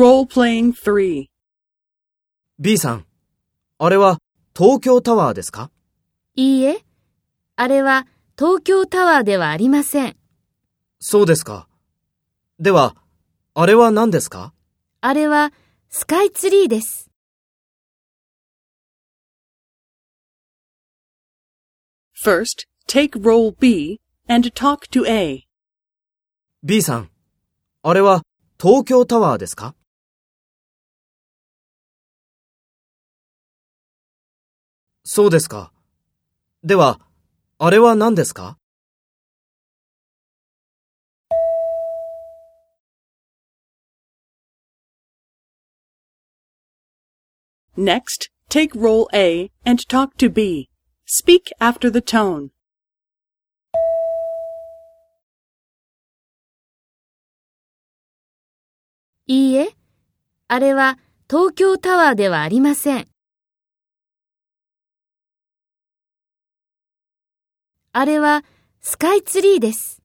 Role-playing 3. B さん、あれは東京タワーですか？いいえ、あれは東京タワーではありません。そうですか。では、あれは何ですか？あれはスカイツリーです。First, take role B and talk to A. ?B さん、あれは東京タワーですか？そうですか。では、あれは何ですか Next, take role A and talk to B. Speak after the tone. いいえ、あれは東京タワーではありません。あれはスカイツリーです。